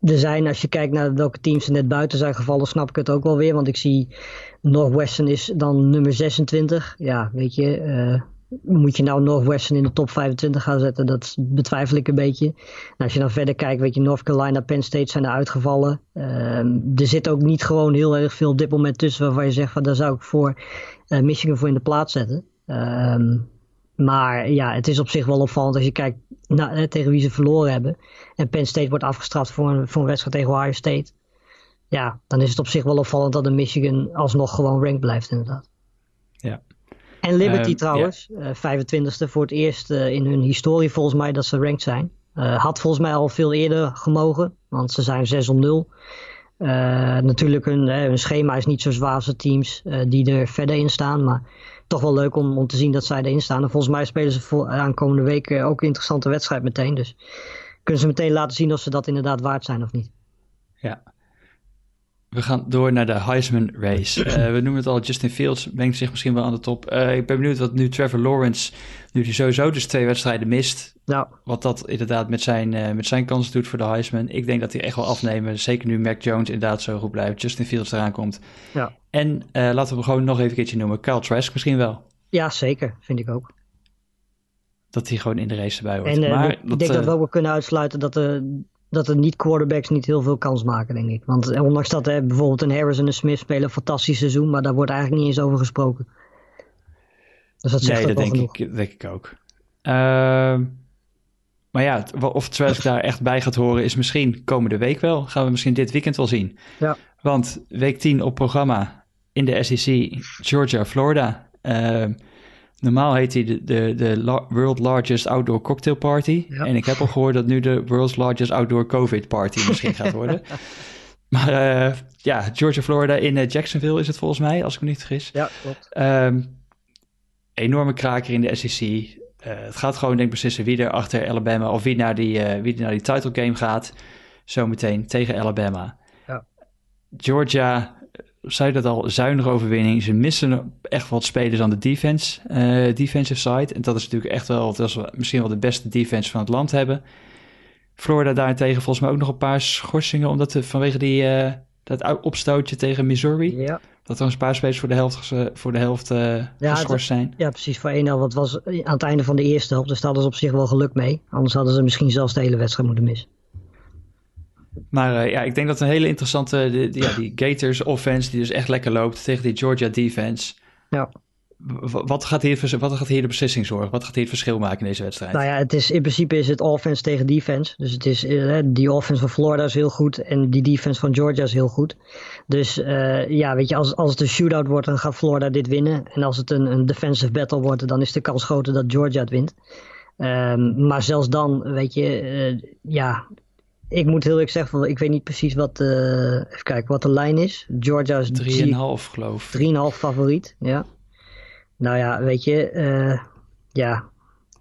er zijn, als je kijkt naar welke teams er net buiten zijn gevallen, snap ik het ook wel weer. Want ik zie Northwestern is dan nummer 26. Ja, weet je, uh, moet je nou Northwestern in de top 25 gaan zetten? Dat betwijfel ik een beetje. Als je dan verder kijkt, weet je, North Carolina, Penn State zijn er uitgevallen. Uh, er zit ook niet gewoon heel erg veel op dit moment tussen waarvan je zegt van daar zou ik voor uh, Michigan voor in de plaats zetten. Uh, maar ja, het is op zich wel opvallend als je kijkt naar, tegen wie ze verloren hebben. En Penn State wordt afgestraft voor een, voor een wedstrijd tegen Ohio State. Ja, dan is het op zich wel opvallend dat de Michigan alsnog gewoon ranked blijft inderdaad. Ja. En Liberty trouwens, 25e voor het eerst in hun historie volgens mij dat ze ranked zijn. had volgens mij al veel eerder gemogen, want ze zijn 6 om 0. natuurlijk, hun, hun, schema is niet zo zwaar als de teams die er verder in staan. Maar toch wel leuk om, om te zien dat zij erin staan. En volgens mij spelen ze voor, aankomende week ook een interessante wedstrijd meteen. Dus kunnen ze meteen laten zien of ze dat inderdaad waard zijn of niet. Ja. We gaan door naar de Heisman Race. Uh, we noemen het al, Justin Fields mengt zich misschien wel aan de top. Uh, ik ben benieuwd wat nu Trevor Lawrence, nu hij sowieso dus twee wedstrijden mist, nou. wat dat inderdaad met zijn, uh, met zijn kansen doet voor de Heisman. Ik denk dat hij echt wel afnemen, zeker nu Mac Jones inderdaad zo goed blijft, Justin Fields eraan komt. Ja. En laten we hem gewoon nog even een keertje noemen, Kyle Trask misschien wel. Ja, zeker, vind ik ook. Dat hij gewoon in de race erbij hoort. En maar ik denk dat we ook kunnen uitsluiten dat de dat de niet-quarterbacks niet heel veel kans maken, denk ik. Want eh, ondanks dat hè, bijvoorbeeld een Harris en een Smith spelen een fantastisch seizoen, maar daar wordt eigenlijk niet eens over gesproken. Dus dat zegt nee, dat denk ik, denk ik ook. Uh, maar ja, of Trask daar echt bij gaat horen is misschien komende week wel. Gaan we misschien dit weekend wel zien. Ja. Want week 10 op programma in de SEC, Georgia, Florida. Uh, Normaal heet hij de, de, de World Largest Outdoor Cocktail Party. En ik heb al gehoord dat nu de World's Largest Outdoor COVID Party misschien gaat worden. Maar uh, ja, Georgia, Florida in uh, Jacksonville is het volgens mij, als ik me niet vergis. Ja, klopt. Um, enorme kraker in de SEC. Uh, het gaat gewoon denk ik beslissen wie er achter Alabama of wie naar die, wie naar die title game gaat. Zometeen tegen Alabama. Ja. Georgia zei dat al, zuinige overwinning. Ze missen echt wat spelers aan de defense, uh, defensive side. En dat is natuurlijk echt wel, dat is misschien wel de beste defense van het land hebben. Florida daarentegen volgens mij ook nog een paar schorsingen, omdat de, vanwege die, uh, dat opstootje tegen Missouri. Ja. Dat er een paar spelers voor de helft, voor de helft uh, ja, geschorst zijn. Ja, precies. Voor één helft. Wat was aan het einde van de eerste helft. Dus daar hadden ze op zich wel geluk mee. Anders hadden ze misschien zelfs de hele wedstrijd moeten missen. Maar uh, ja, ik denk dat een hele interessante, die, die, ja, die Gators offense, die dus echt lekker loopt tegen die Georgia defense. Ja. Wat gaat, hier, wat gaat hier de beslissing zorgen? Wat gaat hier het verschil maken in deze wedstrijd? Nou ja, het is, in principe is het offense tegen defense. Dus het is, uh, die offense van Florida is heel goed en die defense van Georgia is heel goed. Dus uh, ja, weet je, als, als het een shootout wordt, dan gaat Florida dit winnen. En als het een, een defensive battle wordt, dan is de kans groter dat Georgia het wint. Um, maar zelfs dan, weet je, ja, ik moet heel eerlijk zeggen, ik weet niet precies wat, uh, even kijken, wat de lijn is. Georgia is 3,5 geloof 3,5 favoriet, ja. Nou ja, weet je, uh, ja.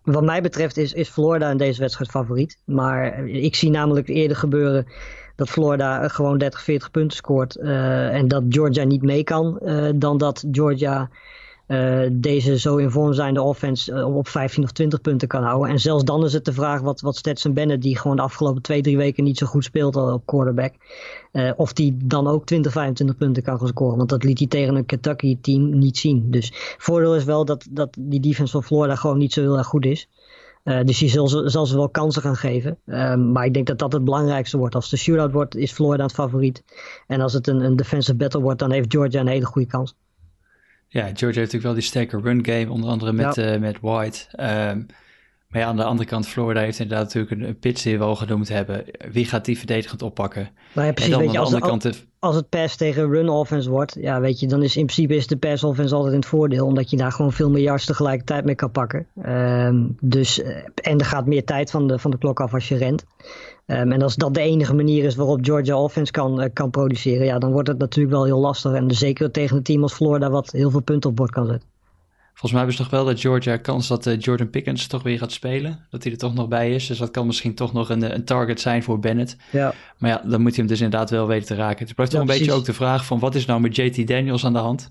Wat mij betreft is, is Florida in deze wedstrijd favoriet. Maar ik zie namelijk eerder gebeuren dat Florida gewoon 30, 40 punten scoort. Uh, en dat Georgia niet mee kan. dan dat Georgia uh, deze zo in vorm zijnde offense uh, op 15 of 20 punten kan houden. En zelfs dan is het de vraag wat, wat Stetson Bennett, die gewoon de afgelopen twee, drie weken niet zo goed speelt op quarterback, of die dan ook 20, 25 punten kan gaan scoren. Want dat liet hij tegen een Kentucky team niet zien. Dus voordeel is wel dat, dat die defense van Florida gewoon niet zo heel erg goed is. Dus die zal zal ze wel kansen gaan geven. Uh, maar ik denk dat dat het belangrijkste wordt. Als het shootout wordt, is Florida het favoriet. En als het een, een defensive battle wordt, dan heeft Georgia een hele goede kans. Ja, Georgia heeft natuurlijk wel die sterke run game, onder andere met, ja. uh, met White. Um, maar ja, aan de andere kant, Florida heeft inderdaad natuurlijk een, een pitch die we al genoemd hebben. Wie gaat die verdedigend oppakken? Maar ja, precies, en dan weet je, als, de andere kant... als het pass tegen run offense wordt, ja, weet je, dan is in principe is de pass offense altijd in het voordeel, omdat je daar gewoon veel meer yards tegelijkertijd mee kan pakken. Um, dus, en er gaat meer tijd van de, van de klok af als je rent. Um, en als dat de enige manier is waarop Georgia offense kan, uh, kan produceren, ja, dan wordt het natuurlijk wel heel lastig. En zeker tegen een team als Florida wat heel veel punten op bord kan zetten. Volgens mij hebben ze toch wel dat Georgia kans dat uh, Jordan Pickens toch weer gaat spelen. Dat hij er toch nog bij is. Dus dat kan misschien toch nog een, een target zijn voor Bennett. Ja. Maar ja, dan moet hij hem dus inderdaad wel weten te raken. Het blijft ja, toch een beetje ook de vraag van wat is nou met JT Daniels aan de hand?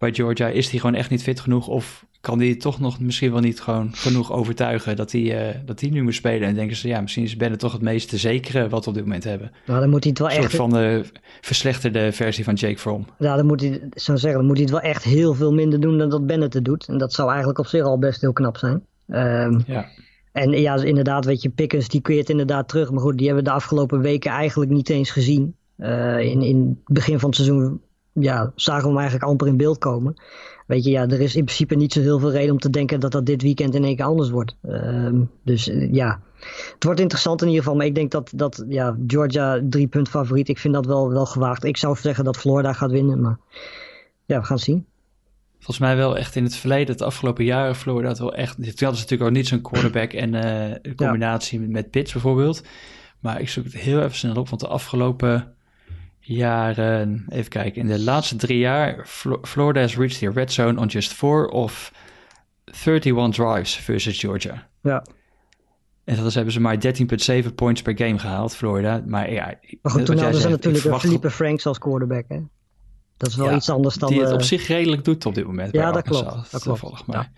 Bij Georgia is hij gewoon echt niet fit genoeg of kan die toch nog misschien wel niet gewoon genoeg overtuigen dat hij, uh, dat hij nu moet spelen. En denken ze, ja, misschien is Bennett toch het meest zekere wat we op dit moment hebben. Nou, dan moet hij het wel een echt... soort van de verslechterde versie van Jake Fromm. Ja, dan moet hij, zo zeggen, dan moet hij het wel echt heel veel minder doen dan dat Bennett het doet. En dat zou eigenlijk op zich al best heel knap zijn. Um, ja. En ja, inderdaad, weet je, Pickens die keert inderdaad terug. Maar goed, die hebben we de afgelopen weken eigenlijk niet eens gezien. Uh, in, in het begin van het seizoen ja, zagen we hem eigenlijk amper in beeld komen. Weet je, ja, er is in principe niet zo heel veel reden om te denken dat dat dit weekend in één keer anders wordt. Uh, dus uh, ja, het wordt interessant in ieder geval. Maar ik denk dat, dat ja, Georgia drie punt favoriet. Ik vind dat wel, wel gewaagd. Ik zou zeggen dat Florida gaat winnen, maar ja, we gaan het zien. volgens mij wel echt in het verleden, het afgelopen jaren, Florida dat wel echt. Toen hadden ze natuurlijk ook niet zo'n quarterback en uh, combinatie met Pitts bijvoorbeeld. Maar ik zoek het heel even snel op, want de afgelopen jaren, even kijken, in de laatste drie jaar, Florida has reached the red zone on just four of 31 drives versus Georgia. Ja. En dat hebben ze maar 13,7 points per game gehaald, Florida. Maar ja, maar goed, toen hadden ze natuurlijk een Felipe Franks als quarterback, hè? Dat is wel iets anders dan... Die het op zich redelijk doet op dit moment. Ja, dat klopt. Dat klopt. Mij.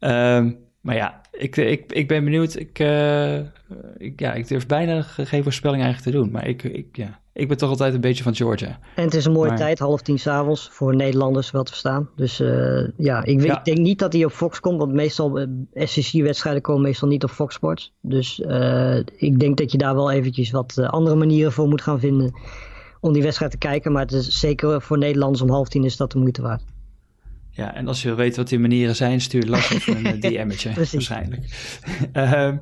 Ja. Um, maar ja, ik, ik, ik ben benieuwd. Ik, uh, ik, ja, ik durf bijna geen voorspelling eigenlijk te doen. Maar ik, ik, ja, ik ben toch altijd een beetje van Georgia. En het is een mooie tijd, half tien s'avonds, voor Nederlanders wel te verstaan. Dus uh, ja, ik, ik, denk niet dat hij op Fox komt. Want meestal, eh, SEC-wedstrijden komen meestal niet op Fox Sports. Dus ik denk dat je daar wel eventjes wat andere manieren voor moet gaan vinden om die wedstrijd te kijken. Maar het is zeker voor Nederlanders om half tien is dat de moeite waard. Ja, en als je wil weten wat die manieren zijn, stuur Lars even een eh, DM'tje waarschijnlijk. uh,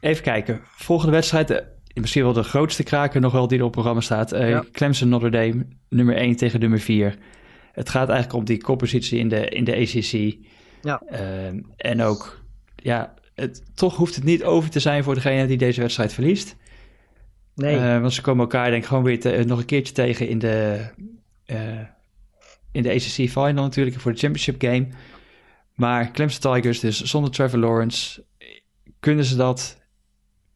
even kijken. Volgende wedstrijd, misschien wel de grootste kraker nog wel die er op het programma staat. Uh, ja. Clemson Notre Dame, nummer 1 tegen nummer 4. Het gaat eigenlijk om die koppositie in de, in de ACC. Ja. Ehm, en ook, ja, het, toch hoeft het niet over te zijn voor degene die deze wedstrijd verliest. Nee. want ze komen elkaar denk ik gewoon weer te, nog een keertje tegen in de in de ACC Final natuurlijk voor de championship game. Maar Clemson Tigers, dus zonder Trevor Lawrence, kunnen ze dat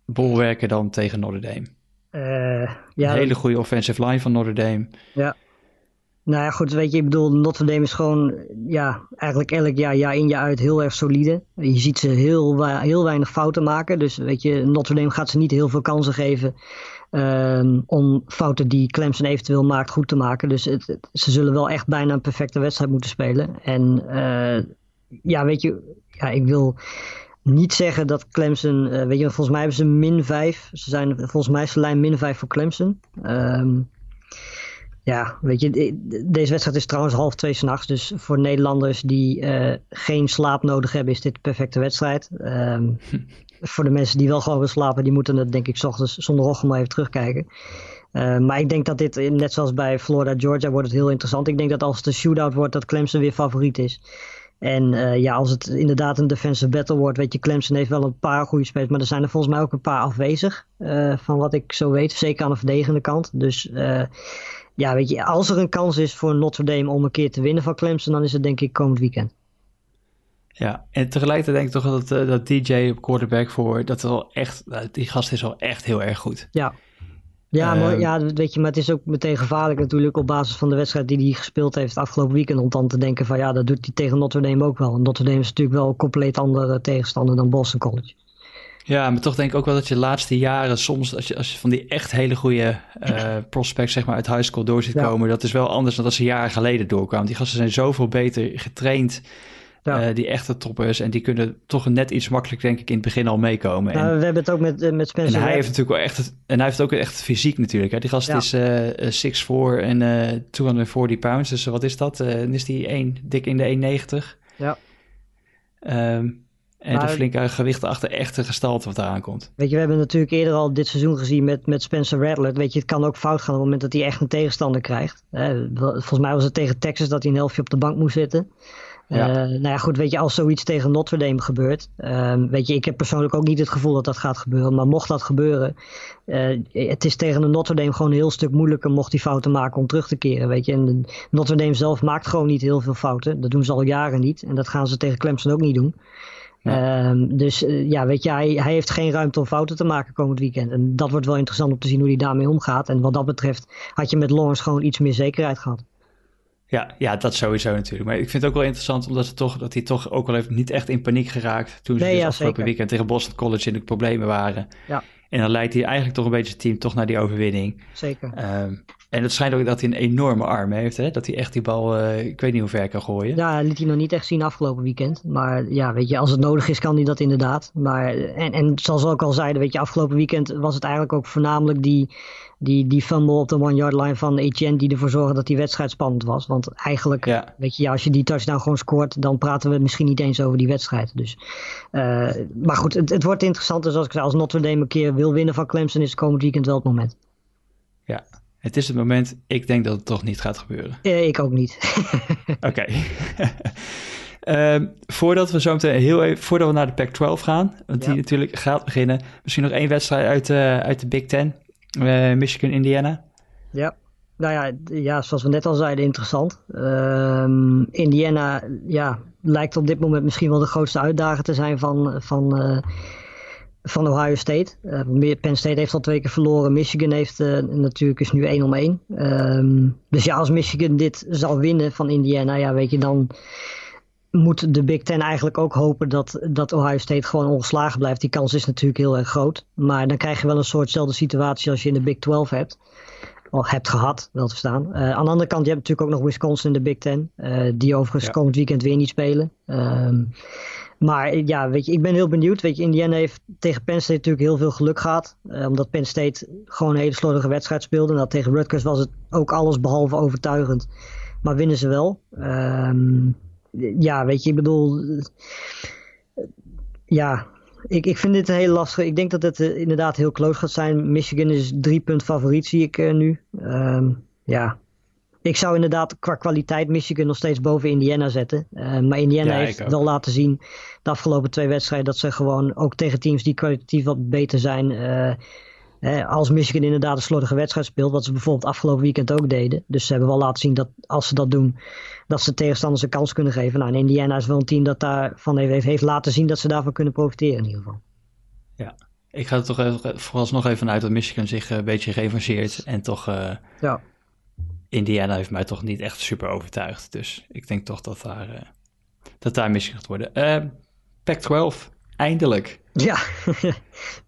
bolwerken dan tegen Notre Dame? Uh, ja, een hele goede offensive line van Notre Dame. Ja. Nou ja, goed, weet je, ik bedoel, Notre Dame is gewoon, ja, eigenlijk elk jaar, jaar in, jaar uit heel erg solide. Je ziet ze heel, heel weinig fouten maken. Dus weet je, Notre Dame gaat ze niet heel veel kansen geven. Ehm, om fouten die Clemson eventueel maakt goed te maken. Dus het, ze zullen wel echt bijna een perfecte wedstrijd moeten spelen. En uh, ja, weet je, ja, ik wil niet zeggen dat Clemson, uh, weet je, volgens mij hebben ze min 5. Ze zijn, volgens mij is de lijn min 5 voor Clemson. Um, ja, weet je, deze wedstrijd is trouwens half twee s'nachts. Dus voor Nederlanders die uh, geen slaap nodig hebben, is dit de perfecte wedstrijd. Um, voor de mensen die wel gewoon willen slapen, die moeten het denk ik s ochtends zondagochtend maar even terugkijken. Uh, maar ik denk dat dit, net zoals bij Florida Georgia, wordt het heel interessant. Ik denk dat als het een shootout wordt, dat Clemson weer favoriet is. En uh, ja, als het inderdaad een defensive battle wordt, weet je, Clemson heeft wel een paar goede spelers, maar er zijn er volgens mij ook een paar afwezig, uh, van wat ik zo weet, zeker aan de verdedigende kant. Dus ja, weet je, als er een kans is voor Notre Dame om een keer te winnen van Clemson, dan is het denk ik komend weekend. Ja, en tegelijkertijd denk ik toch dat, dat DJ op quarterback voor, dat wel echt, die gast is wel echt heel erg goed. Ja. Ja, maar, ehm, ja, weet je, maar het is ook meteen gevaarlijk natuurlijk op basis van de wedstrijd die hij gespeeld heeft afgelopen weekend. Om dan te denken van ja, dat doet hij tegen Notre Dame ook wel. En Notre Dame is natuurlijk wel een compleet andere tegenstander dan Boston College. Ja, maar toch denk ik ook wel dat je de laatste jaren soms, als je, als je van die echt hele goede uh, prospects zeg maar, uit high school door ziet komen, dat is wel anders dan dat ze jaren geleden doorkwamen. Die gasten zijn zoveel beter getraind ja. Uh, die echte toppers. En die kunnen toch net iets makkelijker, denk ik, in het begin al meekomen. Nou, en, we hebben het ook met, uh, met Spencer. En hij heeft natuurlijk wel echt. En hij heeft ook echt fysiek natuurlijk. Hè. Die gast ja. is uh, 6'4 en 240 pounds. Dus wat is dat? dan is die 1, dik in de 1,90. Ja. Um, en maar, de flinke gewichten achter echte gestalte wat eraan komt. Weet je, we hebben natuurlijk eerder al dit seizoen gezien met, met Spencer Rattler. Weet je, het kan ook fout gaan op het moment dat hij echt een tegenstander krijgt. volgens mij was het tegen Texas dat hij een helftje op de bank moest zitten. Ja. Uh, nou ja, goed, weet je, als zoiets tegen Notre Dame gebeurt. Uh, weet je, ik heb persoonlijk ook niet het gevoel dat dat gaat gebeuren. Maar mocht dat gebeuren, uh, het is tegen de Notre Dame gewoon een heel stuk moeilijker mocht die fouten maken om terug te keren. Weet je, en Notre Dame zelf maakt gewoon niet heel veel fouten. Dat doen ze al jaren niet. En dat gaan ze tegen Clemson ook niet doen. Ja. Ehm, dus eh, ja, weet je, hij, hij heeft geen ruimte om fouten te maken komend weekend. En dat wordt wel interessant om te zien hoe hij daarmee omgaat. En wat dat betreft had je met Lawrence gewoon iets meer zekerheid gehad. Ja, ja, dat sowieso natuurlijk. Maar ik vind het ook wel interessant omdat het toch, dat hij toch ook wel even niet echt in paniek geraakt. Toen ze nee, dus ja, afgelopen zeker. weekend tegen Boston College in de problemen waren. Ja. En dan leidt hij eigenlijk toch een beetje het team toch naar die overwinning. Zeker. Um, en het schijnt ook dat hij een enorme arm heeft. Hè? Dat hij echt die bal, uh, ik weet niet hoe ver kan gooien. Ja, liet hij nog niet echt zien afgelopen weekend. Maar ja, weet je, als het nodig is, kan hij dat inderdaad. Maar, en, en zoals we ook al zeiden, weet je, afgelopen weekend was het eigenlijk ook voornamelijk die, die, die fumble op de one-yard line van Etienne die ervoor zorgde dat die wedstrijd spannend was. Want eigenlijk, ja. weet je, ja, als je die touchdown gewoon scoort, dan praten we misschien niet eens over die wedstrijd. Dus, uh, maar goed, het, het wordt interessant. Dus als ik zei, als Notre Dame een keer wil winnen van Clemson, is het komend weekend wel het moment. Ja, Het is het moment, ik denk dat het toch niet gaat gebeuren. Eh, ik ook niet. Oké. Ehm, voordat we zo meteen heel even, voordat we naar de Pac-12 gaan, want die natuurlijk gaat beginnen, misschien nog één wedstrijd uit, uh, uit de Big Ten, uh, Michigan, Indiana. Ja, nou ja, ja, zoals we net al zeiden, interessant. Ehm, Indiana, ja, lijkt op dit moment misschien wel de grootste uitdager te zijn van, van, uh, van Ohio State. Penn State heeft al twee keer verloren. Michigan heeft natuurlijk is nu 1 om 1. Um, dus ja, als Michigan dit zal winnen van Indiana, ja, weet je, dan moet de Big Ten eigenlijk ook hopen dat, dat Ohio State gewoon ongeslagen blijft. Die kans is natuurlijk heel erg groot. Maar dan krijg je wel een soortzelfde situatie als je in de Big 12 hebt. Of hebt gehad, wel te verstaan. Uh, aan de andere kant, je hebt natuurlijk ook nog Wisconsin in de Big Ten. Die overigens ja. komend weekend weer niet spelen. Um, maar ja, weet je, ik ben heel benieuwd. Weet je, Indiana heeft tegen Penn State natuurlijk heel veel geluk gehad. Uh, omdat Penn State gewoon een hele slordige wedstrijd speelde. En dat tegen Rutgers was het ook alles behalve overtuigend. Maar winnen ze wel. Um, ja, weet je, ik bedoel. Ja, ik, ik vind dit een heel lastig. Ik denk dat het uh, inderdaad heel close gaat zijn. Michigan is drie punt favoriet, zie ik nu. Um, ja. Ik zou inderdaad qua kwaliteit Michigan nog steeds boven Indiana zetten. Uh, maar Indiana ja, heeft wel laten zien de afgelopen twee wedstrijden dat ze gewoon ook tegen teams die kwalitatief wat beter zijn als Michigan inderdaad een slordige wedstrijd speelt, wat ze bijvoorbeeld afgelopen weekend ook deden. Dus ze hebben wel laten zien dat als ze dat doen, dat ze tegenstanders een kans kunnen geven. Nou, en Indiana is wel een team dat daarvan heeft, heeft laten zien dat ze daarvan kunnen profiteren in ieder geval. Ja, ik ga er toch even, vooralsnog even uit dat Michigan zich een beetje revancheert. En toch, uh, ja. Indiana heeft mij toch niet echt super overtuigd. Dus ik denk toch dat daar, uh, dat daar Michigan gaat worden. Uh, Pac-12, eindelijk. Ja.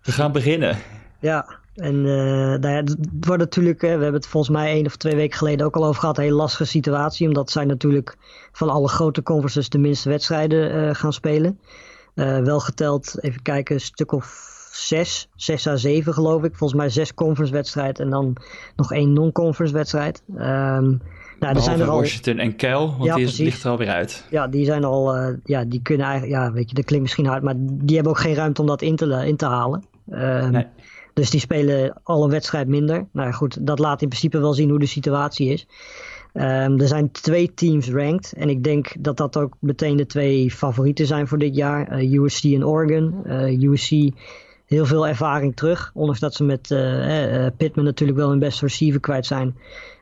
We gaan beginnen. Ja, en uh, nou ja, het wordt natuurlijk, we hebben het volgens mij één of twee weken geleden ook al over gehad, een hele lastige situatie. Omdat zij natuurlijk van alle grote conferences de minste wedstrijden gaan spelen. Wel geteld, even kijken, een stuk of zes, zes à zeven geloof ik. Volgens mij zes conference wedstrijden en dan nog één non-conference wedstrijd. Um, nou, er zijn er al... Washington en Kel, want ja, die is, ligt er alweer uit. Ja, die zijn al, uh, ja, die kunnen eigenlijk, ja, weet je, dat klinkt misschien hard, maar die hebben ook geen ruimte om dat in te, in te halen. Um, nee. Dus die spelen al een wedstrijd minder. Nou goed, dat laat in principe wel zien hoe de situatie is. Um, er zijn twee teams ranked. En ik denk dat dat ook meteen de twee favorieten zijn voor dit jaar. Uh, USC en Oregon. Uh, USC heel veel ervaring terug. Ondanks dat ze met uh, Pittman natuurlijk wel hun beste receiver kwijt zijn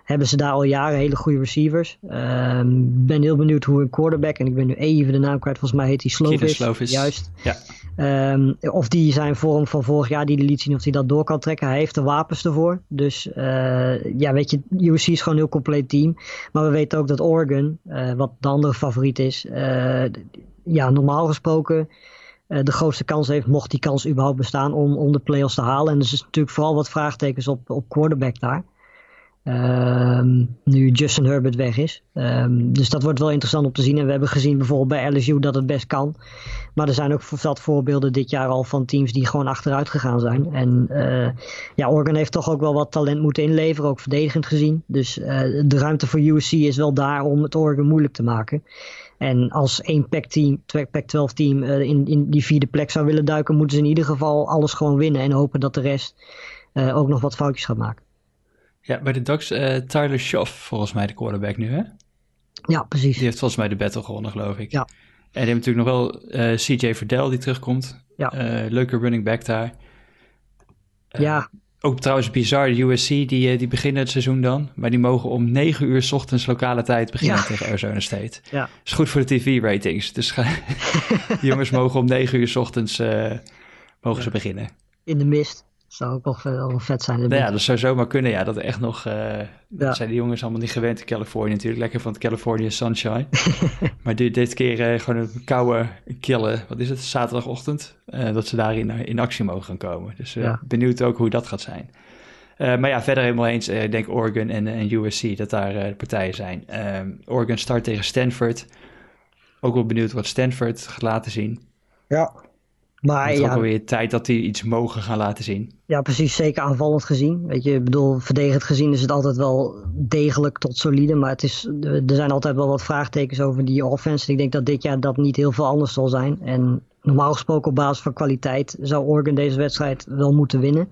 hebben ze daar al jaren hele goede receivers. Ik um, ben heel benieuwd hoe een quarterback, en ik ben nu even de naam kwijt, volgens mij heet hij Slovis. Slovis. Juist. Ja. Um, of die zijn vorm van vorig jaar, die liet zien of hij dat door kan trekken. Hij heeft de wapens ervoor. Dus uh, ja, weet je, USC is gewoon een heel compleet team. Maar we weten ook dat Oregon, uh, wat de andere favoriet is, ja, normaal gesproken de grootste kans heeft, mocht die kans überhaupt bestaan, om, om de playoffs te halen. En er is natuurlijk vooral wat vraagtekens op, op quarterback daar. Um, nu Justin Herbert weg is. Um, dus dat wordt wel interessant om te zien. En we hebben gezien bijvoorbeeld bij LSU dat het best kan. Maar er zijn ook zat voorbeelden dit jaar al van teams die gewoon achteruit gegaan zijn. En uh, ja, Oregon heeft toch ook wel wat talent moeten inleveren, ook verdedigend gezien. Dus uh, de ruimte voor USC is wel daar om het Oregon moeilijk te maken. En als één Pac-team, Pac-12 team uh, in, in die vierde plek zou willen duiken, moeten ze in ieder geval alles gewoon winnen. En hopen dat de rest ook nog wat foutjes gaat maken. Ja, bij de Ducks uh, Tyler Schoff, volgens mij de quarterback nu, hè? Ja, precies. Die heeft volgens mij de battle gewonnen, geloof ik. Ja. En die heeft natuurlijk nog wel uh, eh, CJ Verdell die terugkomt. Ja. Uh, leuke running back daar. ja. Ook trouwens bizar, de USC, die, die beginnen het seizoen dan. Maar die mogen om 9 uur s ochtends lokale tijd beginnen ja. tegen Arizona State. Ja. Is goed voor de TV-ratings. Dus die jongens mogen om 9 uur s ochtends mogen ze beginnen. In de mist zou ook wel, wel vet zijn. Nou ja, dat zou zomaar kunnen. Ja, dat echt nog. Uh, ja. zijn die jongens allemaal niet gewend in Californië natuurlijk. Lekker van het California sunshine. maar dit, dit keer uh, gewoon een koude, kille. Wat is het? Zaterdagochtend. Uh, dat ze daarin in actie mogen gaan komen. Dus ja. benieuwd ook hoe dat gaat zijn. maar ja, verder helemaal eens. ik denk Oregon en, en USC dat daar de partijen zijn. Ehm, Oregon start tegen Stanford. Ook wel benieuwd wat Stanford gaat laten zien. Ja. Maar het is ja, ook weer tijd dat die iets mogen gaan laten zien. Ja, precies. Zeker aanvallend gezien. Weet je, ik bedoel, verdedigend gezien is het altijd wel degelijk tot solide. Maar het is, er zijn altijd wel wat vraagtekens over die offense. ik denk dat dit jaar dat niet heel veel anders zal zijn. En normaal gesproken op basis van kwaliteit zou Oregon deze wedstrijd wel moeten winnen.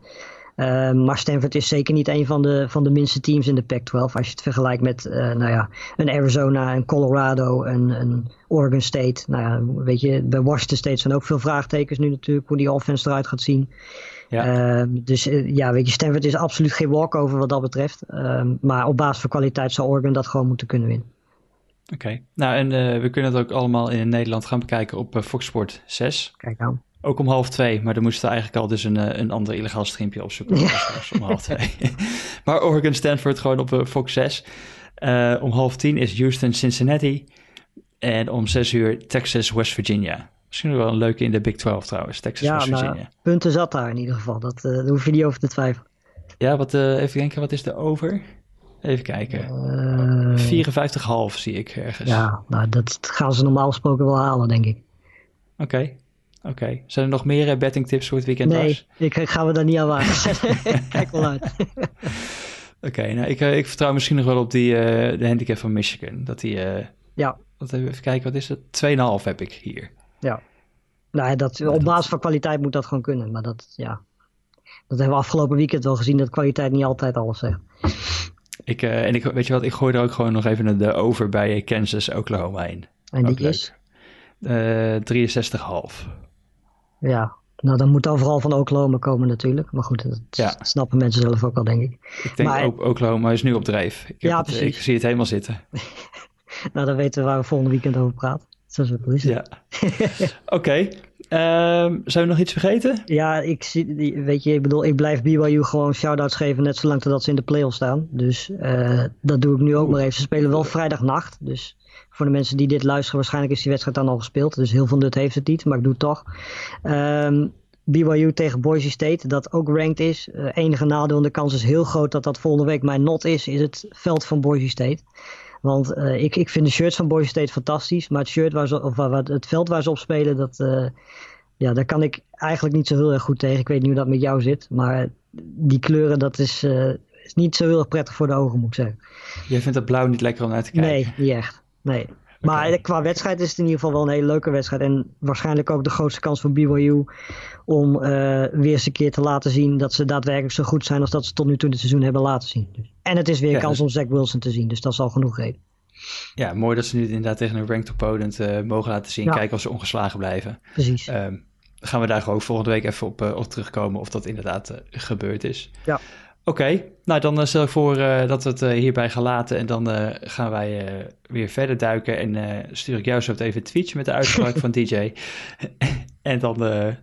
Maar Stanford is zeker niet een van de, van de minste teams in de Pac-12. Als je het vergelijkt met nou ja, een Arizona, een Colorado, een, een Oregon State. Nou ja, weet je, bij Washington State zijn ook veel vraagtekens nu natuurlijk hoe die offense eruit gaat zien. Ja. Ehm, dus ja, weet je, Stanford is absoluut geen walkover wat dat betreft. Ehm, maar op basis van kwaliteit zou Oregon dat gewoon moeten kunnen winnen. Oké, nou en uh, we kunnen het ook allemaal in Nederland gaan bekijken op Fox Sport 6. Kijk aan. Ook om half twee, maar dan moesten we eigenlijk al dus een, eh, een ander illegaal streampje opzoeken. Ja. om half twee. maar Oregon Stanford gewoon op Fox 6. om half tien is Houston Cincinnati. En om zes uur Texas West Virginia. Misschien wel een leuke in de Big 12 trouwens, Texas West nou, Virginia. Ja, punten zat daar in ieder geval. Dat, daar hoef je niet over te twijfelen. Ja, wat, even denken, wat is de over? Even kijken. Uh, eh, 54,5 zie ik ergens. Ja, nou, dat gaan ze normaal gesproken wel halen, denk ik. Oké. Oké. Zijn er nog meer uh, betting tips voor het weekend? Nee, ik, ik ga we daar niet aan wagen. Kijk wel uit. Oké, nou, ik, uh, ik vertrouw misschien nog wel op die, de handicap van Michigan. Dat die, ja. Wat, even kijken, wat is het? 2,5 heb ik hier. Ja. Nou, dat, op basis van kwaliteit moet dat gewoon kunnen. Maar dat, ja. Dat hebben we afgelopen weekend wel gezien, dat kwaliteit niet altijd alles zegt. Ik, uh, en ik, weet je wat, ik gooi er ook gewoon nog even de over bij Kansas Oklahoma in. En die is? Uh, eh, 63,5. Ja, nou dan moet overal van Oklahoma komen natuurlijk. Maar goed, dat ja. snappen mensen zelf ook al, denk ik. Ik denk ook Oklahoma is nu op drijf. Ik ja, precies. ik zie het helemaal zitten. nou, dan weten we waar we volgende weekend over praten. Zo simpel is Ja. Oké. Ehm, zijn we nog iets vergeten? Ja, ik zie, weet je, ik bedoel, ik blijf BYU gewoon shout-outs geven net zolang totdat ze in de playoffs staan. Dus uh, dat doe ik nu ook maar even. Ze spelen wel vrijdagnacht, dus voor de mensen die dit luisteren, waarschijnlijk is die wedstrijd dan al gespeeld. Dus heel veel nut heeft het niet, maar ik doe het toch. Um, BYU tegen Boise State, dat ook ranked is. Uh, enige nadeel en de kans is heel groot dat dat volgende week mijn not is, is het veld van Boise State. Want uh, ik, ik vind de shirts van Boise State fantastisch. Maar het, shirt waar ze, of waar, het veld waar ze op spelen, dat, uh, ja, daar kan ik eigenlijk niet zo heel erg goed tegen. Ik weet niet hoe dat met jou zit. Maar die kleuren, dat is, is niet zo heel erg prettig voor de ogen, moet ik zeggen. Jij vindt het blauw niet lekker om naar te kijken? Nee, niet echt. Nee. Maar qua wedstrijd is het in ieder geval wel een hele leuke wedstrijd. En waarschijnlijk ook de grootste kans voor BYU om uh, weer eens een keer te laten zien dat ze daadwerkelijk zo goed zijn als dat ze tot nu toe het seizoen hebben laten zien. Dus. En het is weer een kans dus- om Zach Wilson te zien, dus dat is al genoeg reden. Ja, mooi dat ze nu inderdaad tegen een ranked opponent uh, mogen laten zien. Kijken of ze ongeslagen blijven. Precies. Um, gaan we daar gewoon volgende week even op, uh, op terugkomen of dat inderdaad gebeurd is. Ja. Oké, nou dan stel ik voor uh, dat we het uh, hierbij gaan laten en dan uh, gaan wij weer verder duiken en stuur ik jou zo even een tweetje met de uitspraak van DJ. en dan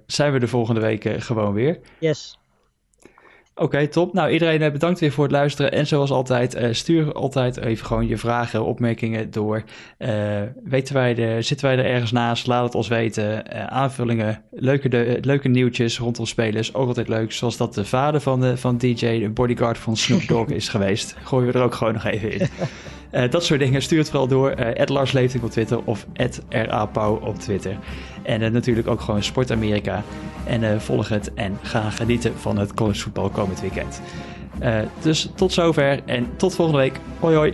zijn we de volgende week gewoon weer. Yes. Oké, top. Nou, iedereen bedankt weer voor het luisteren. En zoals altijd, uh, stuur altijd even gewoon je vragen, opmerkingen door. Uh, weten wij er, zitten wij er ergens naast? Laat het ons weten. Aanvullingen, leuke, de, leuke nieuwtjes rondom spelers. Ook altijd leuk. Zoals dat de vader van, de, van DJ, de bodyguard van Snoop Dogg is geweest. Gooien we er ook gewoon nog even in. Uh, dat soort dingen, stuur het vooral door. Uh, Lars Leefting op Twitter of RAPauw op Twitter. En uh, natuurlijk ook gewoon Sport Amerika. En volg het en ga genieten van het collegevoetbal komend weekend. dus tot zover en tot volgende week. Hoi hoi.